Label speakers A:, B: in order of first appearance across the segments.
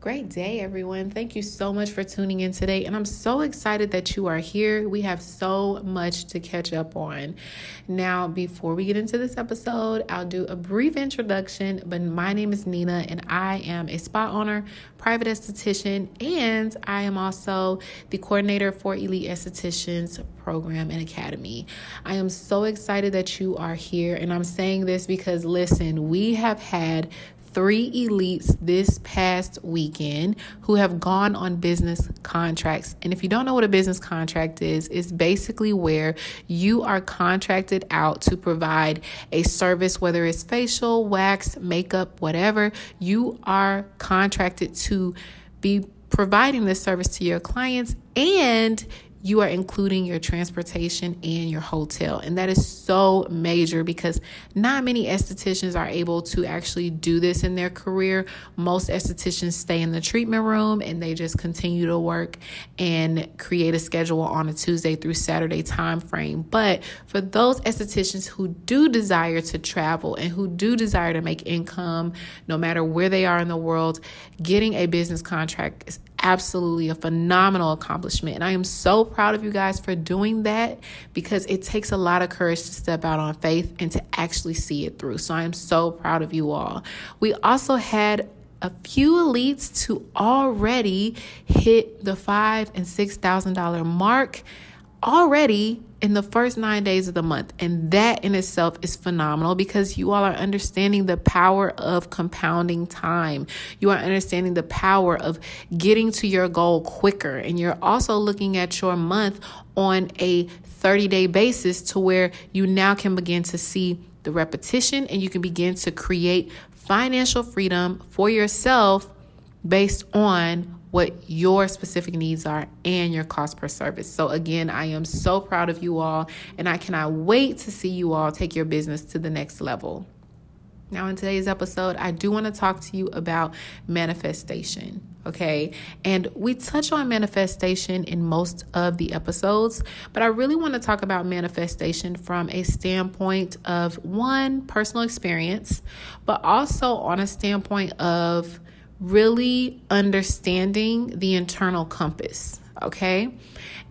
A: Great day, everyone. Thank you so much for tuning in today. And I'm so excited that you are here. We have so much to catch up on. Now, before we get into this episode, I'll do a brief introduction. But my name is Nina, and I am a spa owner, private esthetician, and I am also the coordinator for Elite Estheticians Program and Academy. I am so excited that you are here. And I'm saying this because, listen, we have had three elites this past weekend who have gone on business contracts. And if you don't know what a business contract is, it's basically where you are contracted out to provide a service, whether it's facial, wax, makeup, whatever. You are contracted to be providing this service to your clients and you are including your transportation and your hotel. And that is so major because not many estheticians are able to actually do this in their career. Most estheticians stay in the treatment room and they just continue to work and create a schedule on a Tuesday through Saturday time frame. But for those estheticians who do desire to travel and who do desire to make income no matter where they are in the world, getting a business contract absolutely a phenomenal accomplishment. And I am so proud of you guys for doing that because it takes a lot of courage to step out on faith and to actually see it through. So I am so proud of you all. We also had a few elites to already hit the five and six thousand dollar mark already in the first nine days of the month. And that in itself is phenomenal because you all are understanding the power of compounding time. You are understanding the power of getting to your goal quicker. And you're also looking at your month on a 30 day basis to where you now can begin to see the repetition and you can begin to create financial freedom for yourself based on what your specific needs are and your cost per service. So, again, I am so proud of you all, and I cannot wait to see you all take your business to the next level. Now, in today's episode, I do want to talk to you about manifestation. Okay. And we touch on manifestation in most of the episodes, but I really want to talk about manifestation from a standpoint of one, personal experience, but also on a standpoint of really understanding the internal compass, okay?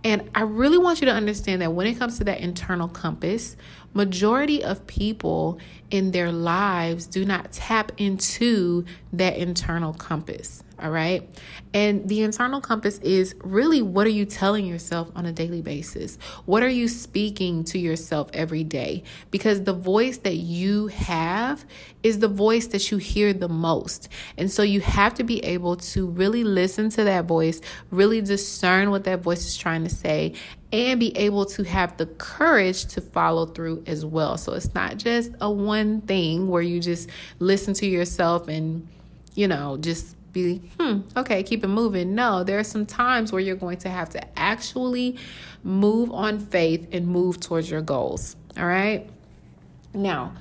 A: And I really want you to understand that when it comes to that internal compass, majority of people in their lives do not tap into that internal compass. All right. And the internal compass is really what are you telling yourself on a daily basis? What are you speaking to yourself every day? Because the voice that you have is the voice that you hear the most. And so you have to be able to really listen to that voice, really discern what that voice is trying to say, and be able to have the courage to follow through as well. So it's not just a one thing where you just listen to yourself and, you know, just be, hmm, okay, keep it moving. No, there are some times where you're going to have to actually move on faith and move towards your goals. All right. Now,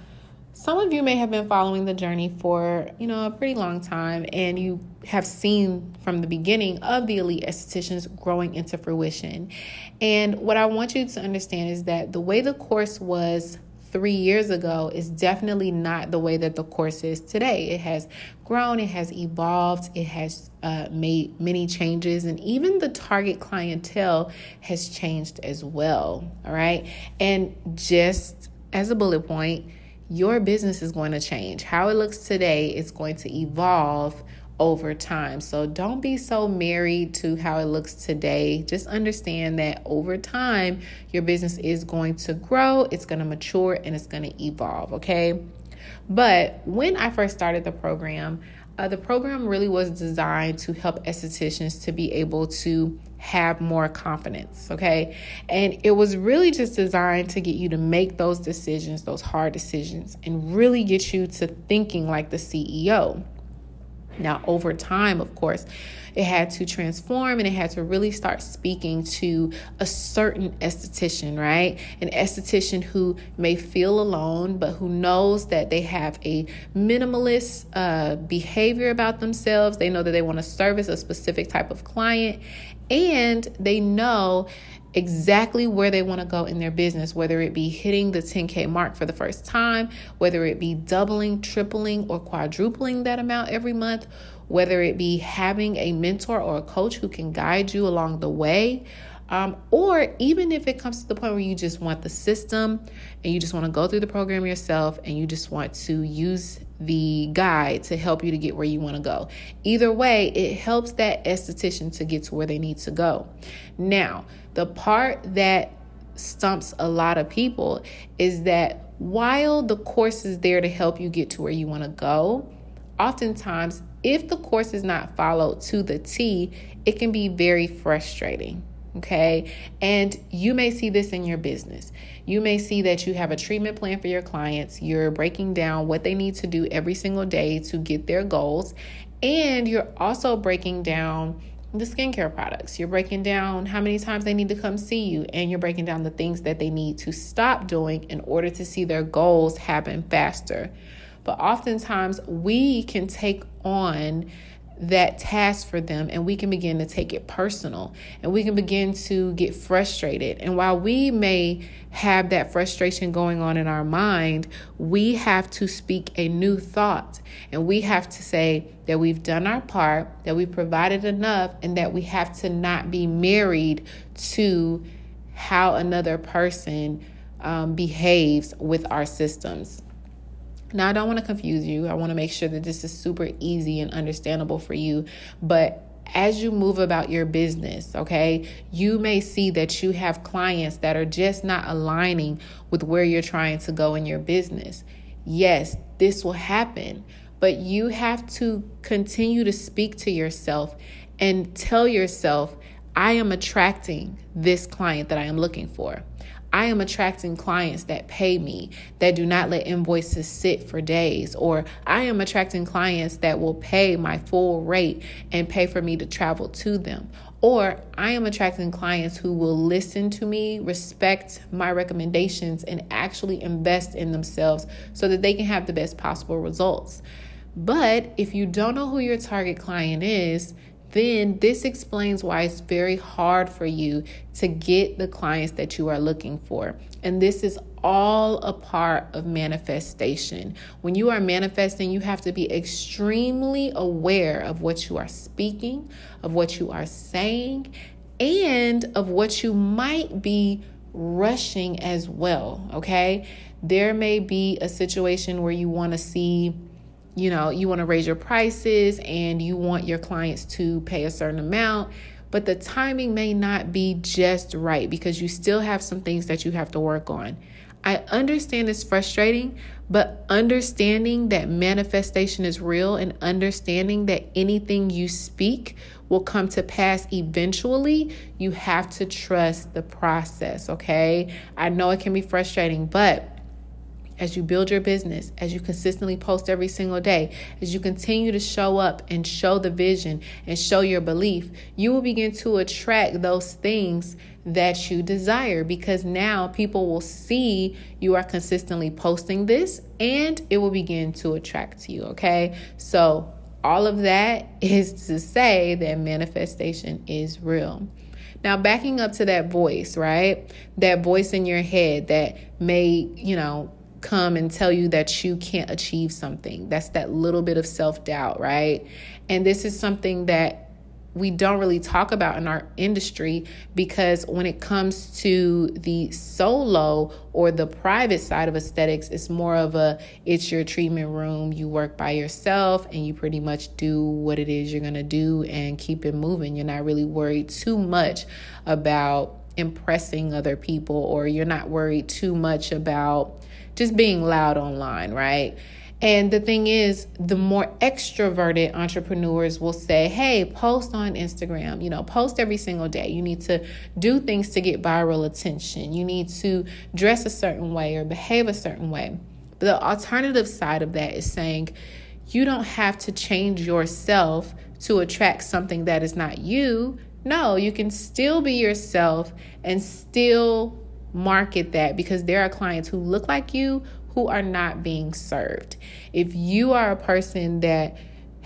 A: some of you may have been following the journey for, you know, a pretty long time and you have seen from the beginning of the elite estheticians growing into fruition. And what I want you to understand is that the way the course was three years ago is definitely not the way that the course is today. It has grown, it has evolved, it has uh, made many changes, and even the target clientele has changed as well. All right. And just as a bullet point, your business is going to change. How it looks today is going to evolve over time. So don't be so married to how it looks today. Just understand that over time, your business is going to grow, it's going to mature, and it's going to evolve, okay? But when I first started the program, uh, the program really was designed to help estheticians to be able to have more confidence, okay? And it was really just designed to get you to make those decisions, those hard decisions, and really get you to thinking like the CEO. Now, over time, of course, it had to transform and it had to really start speaking to a certain esthetician, right? An esthetician who may feel alone, but who knows that they have a minimalist uh, behavior about themselves. They know that they want to service a specific type of client, and they know exactly where they want to go in their business, whether it be hitting the 10K mark for the first time, whether it be doubling, tripling, or quadrupling that amount every month, whether it be having a mentor or a coach who can guide you along the way. Um, or even if it comes to the point where you just want the system and you just want to go through the program yourself and you just want to use the guide to help you to get where you want to go. Either way, it helps that esthetician to get to where they need to go. Now, the part that stumps a lot of people is that while the course is there to help you get to where you want to go, oftentimes, if the course is not followed to the T, it can be very frustrating. Okay. And you may see this in your business. You may see that you have a treatment plan for your clients. You're breaking down what they need to do every single day to get their goals. And you're also breaking down the skincare products. You're breaking down how many times they need to come see you, and you're breaking down the things that they need to stop doing in order to see their goals happen faster. But oftentimes, we can take on that task for them and we can begin to take it personal and we can begin to get frustrated. And while we may have that frustration going on in our mind, we have to speak a new thought and we have to say that we've done our part, that we've provided enough, and that we have to not be married to how another person um, behaves with our systems. Now, I don't want to confuse you. I want to make sure that this is super easy and understandable for you. But as you move about your business, okay, you may see that you have clients that are just not aligning with where you're trying to go in your business. Yes, this will happen, but you have to continue to speak to yourself and tell yourself, I am attracting this client that I am looking for. I am attracting clients that pay me, that do not let invoices sit for days, or I am attracting clients that will pay my full rate and pay for me to travel to them. Or I am attracting clients who will listen to me, respect my recommendations, and actually invest in themselves so that they can have the best possible results. But if you don't know who your target client is, then this explains why it's very hard for you to get the clients that you are looking for. And this is all a part of manifestation. When you are manifesting, you have to be extremely aware of what you are speaking, of what you are saying, and of what you might be rushing as well. Okay. There may be a situation where you want to see you know, you want to raise your prices and you want your clients to pay a certain amount, but the timing may not be just right because you still have some things that you have to work on. I understand it's frustrating, but understanding that manifestation is real and understanding that anything you speak will come to pass eventually, you have to trust the process, okay? I know it can be frustrating, but as you build your business, as you consistently post every single day, as you continue to show up and show the vision and show your belief, you will begin to attract those things that you desire because now people will see you are consistently posting this and it will begin to attract you. Okay. So, all of that is to say that manifestation is real. Now, backing up to that voice, right? That voice in your head that may, you know, come and tell you that you can't achieve something. That's that little bit of self doubt, right? And this is something that we don't really talk about in our industry because when it comes to the solo or the private side of aesthetics, it's more of a it's your treatment room. You work by yourself and you pretty much do what it is you're going to do and keep it moving. You're not really worried too much about impressing other people or you're not worried too much about just being loud online, right? And the thing is, the more extroverted entrepreneurs will say, hey, post on Instagram, you know, post every single day. You need to do things to get viral attention. You need to dress a certain way or behave a certain way. But the alternative side of that is saying, you don't have to change yourself to attract something that is not you. No, you can still be yourself and still market that because there are clients who look like you who are not being served. If you are a person that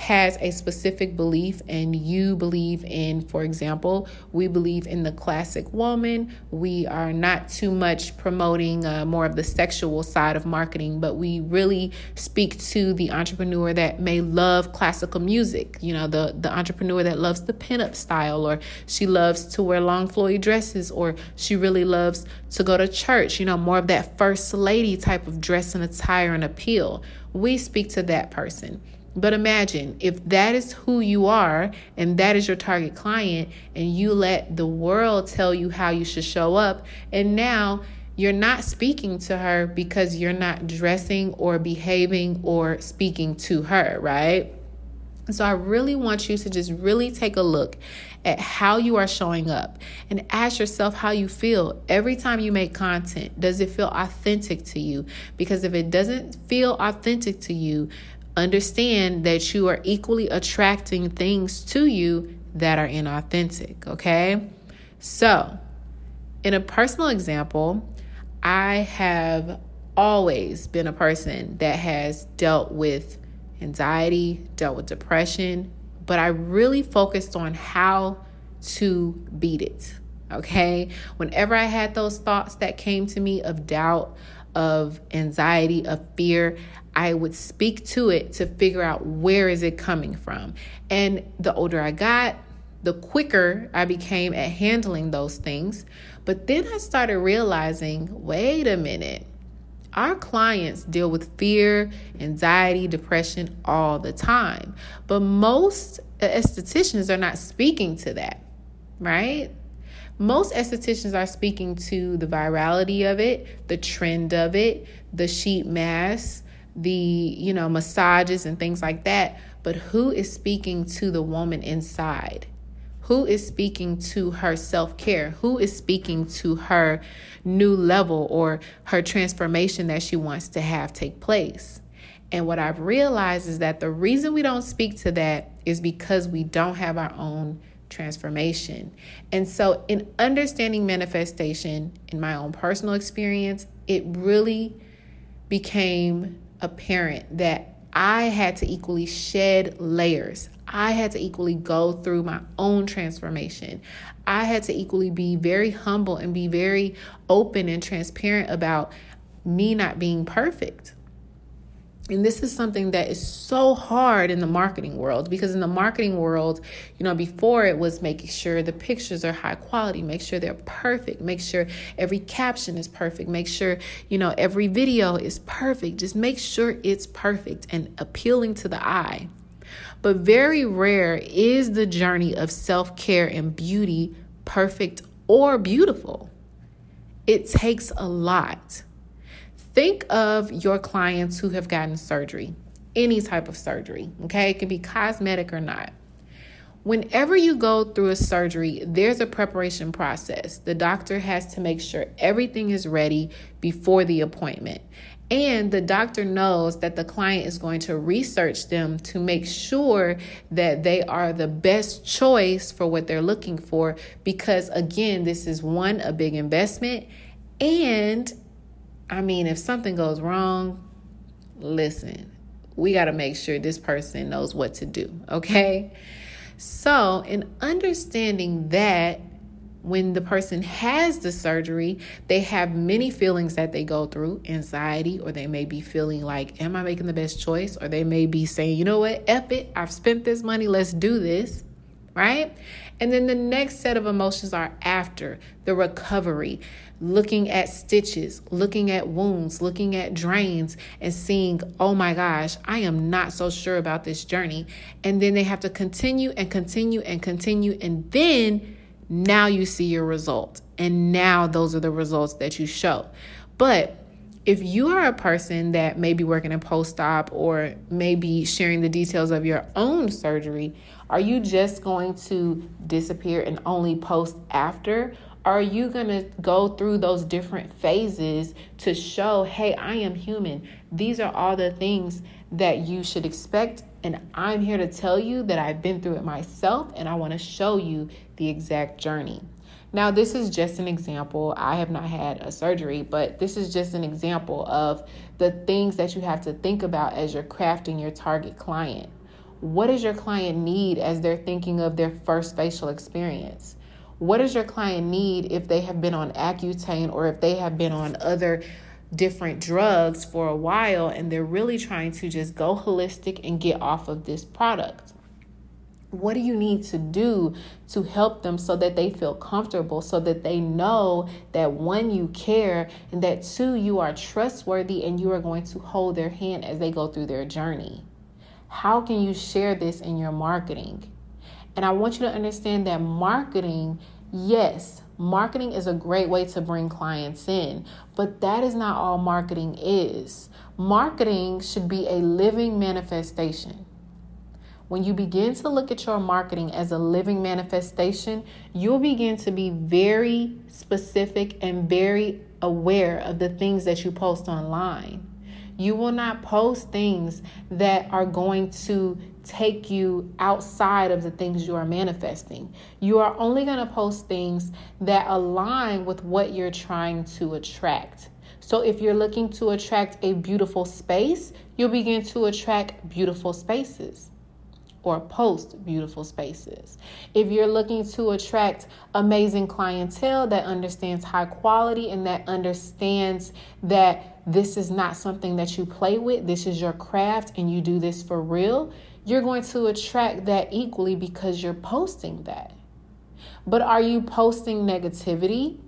A: has a specific belief and you believe in, for example, we believe in the classic woman. We are not too much promoting uh, more of the sexual side of marketing, but we really speak to the entrepreneur that may love classical music, you know, the, the entrepreneur that loves the pinup style, or she loves to wear long flowy dresses, or she really loves to go to church, you know, more of that first lady type of dress and attire and appeal. We speak to that person. But imagine if that is who you are and that is your target client, and you let the world tell you how you should show up, and now you're not speaking to her because you're not dressing or behaving or speaking to her, right? So I really want you to just really take a look at how you are showing up and ask yourself how you feel every time you make content. Does it feel authentic to you? Because if it doesn't feel authentic to you, understand that you are equally attracting things to you that are inauthentic, okay? So, in a personal example, I have always been a person that has dealt with anxiety, dealt with depression, but I really focused on how to beat it. Okay. Whenever I had those thoughts that came to me of doubt, of anxiety, of fear, I would speak to it to figure out where is it coming from. And the older I got, the quicker I became at handling those things. But then I started realizing wait a minute, our clients deal with fear, anxiety, depression all the time. But most uh, estheticians are not speaking to that, right? Most estheticians are speaking to the virality of it, the trend of it, the sheet masks, the, you know, massages and things like that. But who is speaking to the woman inside? Who is speaking to her self care? Who is speaking to her new level or her transformation that she wants to have take place? And what I've realized is that the reason we don't speak to that is because we don't have our own transformation. And so, in understanding manifestation, in my own personal experience, it really became apparent that I had to equally shed layers. I had to equally go through my own transformation. I had to equally be very humble and be very open and transparent about me not being perfect. And this is something that is so hard in the marketing world because in the marketing world, you know, before it was making sure the pictures are high quality, make sure they're perfect, make sure every caption is perfect, make sure, you know, every video is perfect. Just make sure it's perfect and appealing to the eye. But very rare is the journey of self care and beauty perfect or beautiful. It takes a lot. Think of your clients who have gotten surgery, any type of surgery, okay? It can be cosmetic or not. Whenever you go through a surgery, there's a preparation process. The doctor has to make sure everything is ready before the appointment. And the doctor knows that the client is going to research them to make sure that they are the best choice for what they're looking for. Because again, this is one, a big investment, and I mean, if something goes wrong, listen, we got to make sure this person knows what to do, okay? So, in understanding that, when the person has the surgery, they have many feelings that they go through anxiety, or they may be feeling like, Am I making the best choice? Or they may be saying, You know what? F it. I've spent this money. Let's do this. Right? And then the next set of emotions are after the recovery looking at stitches, looking at wounds, looking at drains, and seeing, oh my gosh, I am not so sure about this journey. And then they have to continue and continue and continue. And then now you see your result. And now those are the results that you show. But if you are a person that may be working a post op or maybe sharing the details of your own surgery, are you just going to disappear and only post after? are you going to go through those different phases to show, hey, I am human? These are all the things that you should expect. And I'm here to tell you that I've been through it myself and I want to show you the exact journey. Now, this is just an example. I have not had a surgery, but this is just an example of the things that you have to think about as you're crafting your target client. what does your client need as they're thinking of their first facial experience? What does your client need if they have been on Accutane or if they have been on other different drugs for a while and they're really trying to just go holistic and get off of this product? What do you need to do to help them so that they feel comfortable, so that they know that one, you care, and that two, you are trustworthy and you are going to hold their hand as they go through their journey? How can you share this in your marketing? And I want you to understand that marketing, yes, marketing is a great way to bring clients in, but that is not all marketing is. Marketing should be a living manifestation. When you begin to look at your marketing as a living manifestation, you'll begin to be very specific and very aware of the things that you post online. You will not post things that are going to take you outside of the things you are manifesting. You are only going to post things that align with what you're trying to attract. So if you're looking to attract a beautiful space, you'll begin to attract beautiful spaces or post beautiful spaces. If you're looking to attract amazing clientele that understands high quality and that understands that this is not something that you play with, this is your craft and you do this for real, you're going to attract that equally because you're posting that. But are you posting negativity?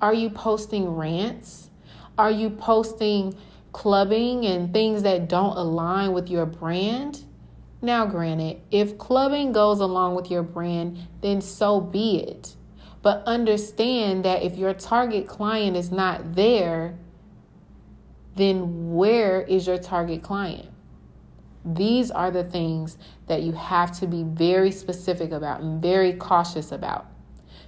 A: Are you posting rants? Are you posting clubbing and things that don't align with your brand? Now, granted, if clubbing goes along with your brand, then so be it. But understand that if your target client is not there, then where is your target client? These are the things that you have to be very specific about and very cautious about.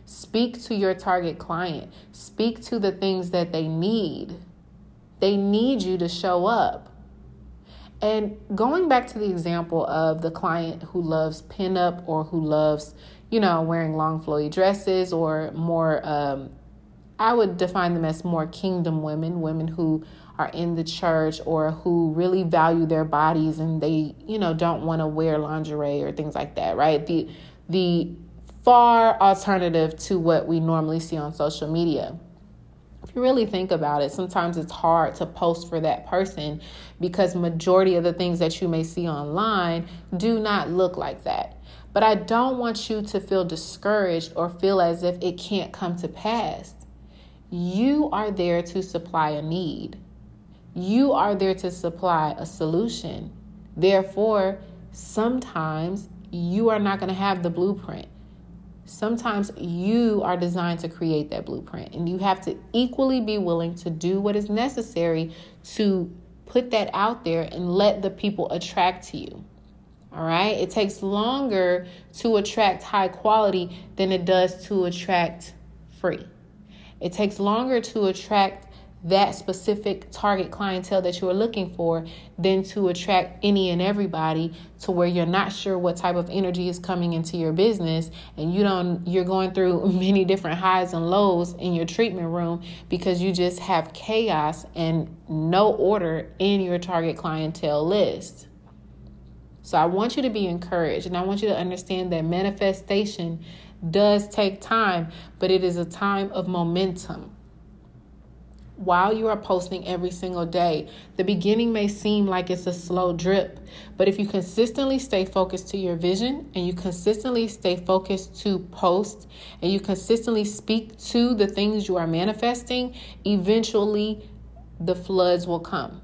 A: Speak to your target client, speak to the things that they need. They need you to show up. And going back to the example of the client who loves pinup or who loves, you know, wearing long flowy dresses or more, um, I would define them as more kingdom women, women who are in the church or who really value their bodies and they, you know, don't want to wear lingerie or things like that, right? The the far alternative to what we normally see on social media if you really think about it, sometimes it's hard to post for that person because majority of the things that you may see online do not look like that. But I don't want you to feel discouraged or feel as if it can't come to pass. You are there to supply a need. You are there to supply a solution. Therefore, sometimes you are not going to have the blueprint sometimes you are designed to create that blueprint and you have to equally be willing to do what is necessary to put that out there and let the people attract to you. All right? It takes longer to attract high quality than it does to attract free. It takes longer to attract that specific target clientele that you are looking for than to attract any and everybody to where you're not sure what type of energy is coming into your business and you don't you're going through many different highs and lows in your treatment room because you just have chaos and no order in your target clientele list. So I want you to be encouraged and I want you to understand that manifestation does take time, but it is a time of momentum while you are posting every single day. The beginning may seem like it's a slow drip, but if you consistently stay focused to your vision and you consistently stay focused to post and you consistently speak to the things you are manifesting, eventually the floods will come.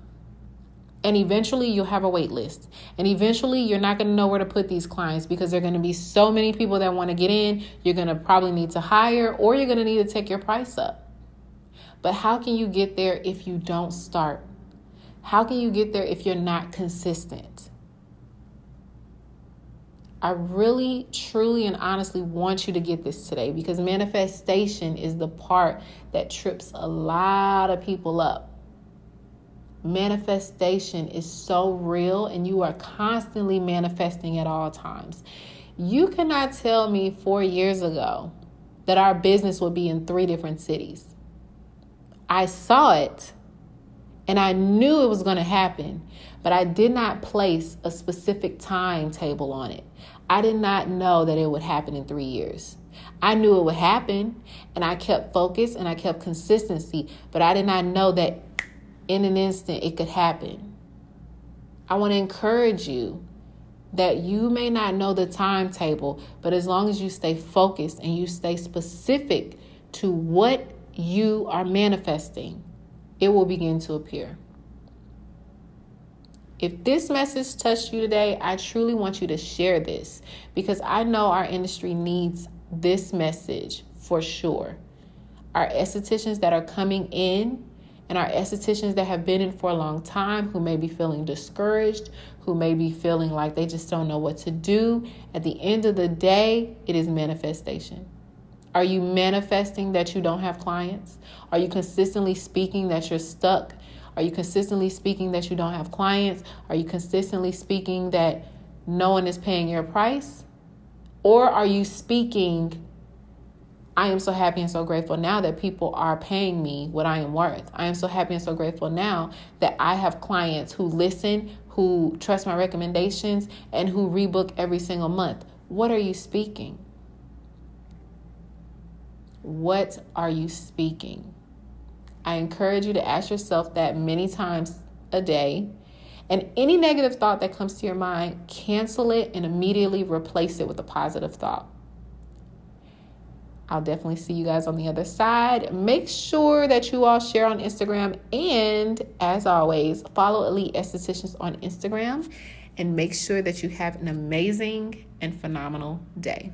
A: And eventually you'll have a wait list. And eventually you're not going to know where to put these clients because there are going to be so many people that want to get in. You're going to probably need to hire or you're going to need to take your price up. But how can you get there if you don't start? How can you get there if you're not consistent? I really, truly, and honestly want you to get this today because manifestation is the part that trips a lot of people up. Manifestation is so real, and you are constantly manifesting at all times. You cannot tell me four years ago that our business would be in three different cities. I saw it and I knew it was going to happen. but I did not place a specific timetable on it. I did not know that it would happen in three years. I knew it would happen and I kept focus and I kept consistency, but I did not know that in an instant it could happen. I want to encourage you that you may not know the timetable, but as long as you stay focused and you stay specific to what you are manifesting, it will begin to appear. If this message touched you today, I truly want you to share this because I know our industry needs this message for sure. Our estheticians that are coming in and our estheticians that have been in for a long time who may be feeling discouraged, who may be feeling like they just don't know what to do. At the end of the day, it is manifestation. Are you manifesting that you don't have clients? Are you consistently speaking that you're stuck? Are you consistently speaking that you don't have clients? Are you consistently speaking that no one is paying your price? Or are you speaking, I am so happy and so grateful now that people are paying me what I am worth? I am so happy and so grateful now that I have clients who listen, who trust my recommendations, and who rebook every single month. What are you speaking? What are you speaking? I encourage you to ask yourself that many times a day. And any negative thought that comes to your mind, cancel it and immediately replace it with a positive thought. I'll definitely see you guys on the other side. Make sure that you all share on Instagram. And as always, follow Elite Estheticians on Instagram. And make sure that you have an amazing and phenomenal day.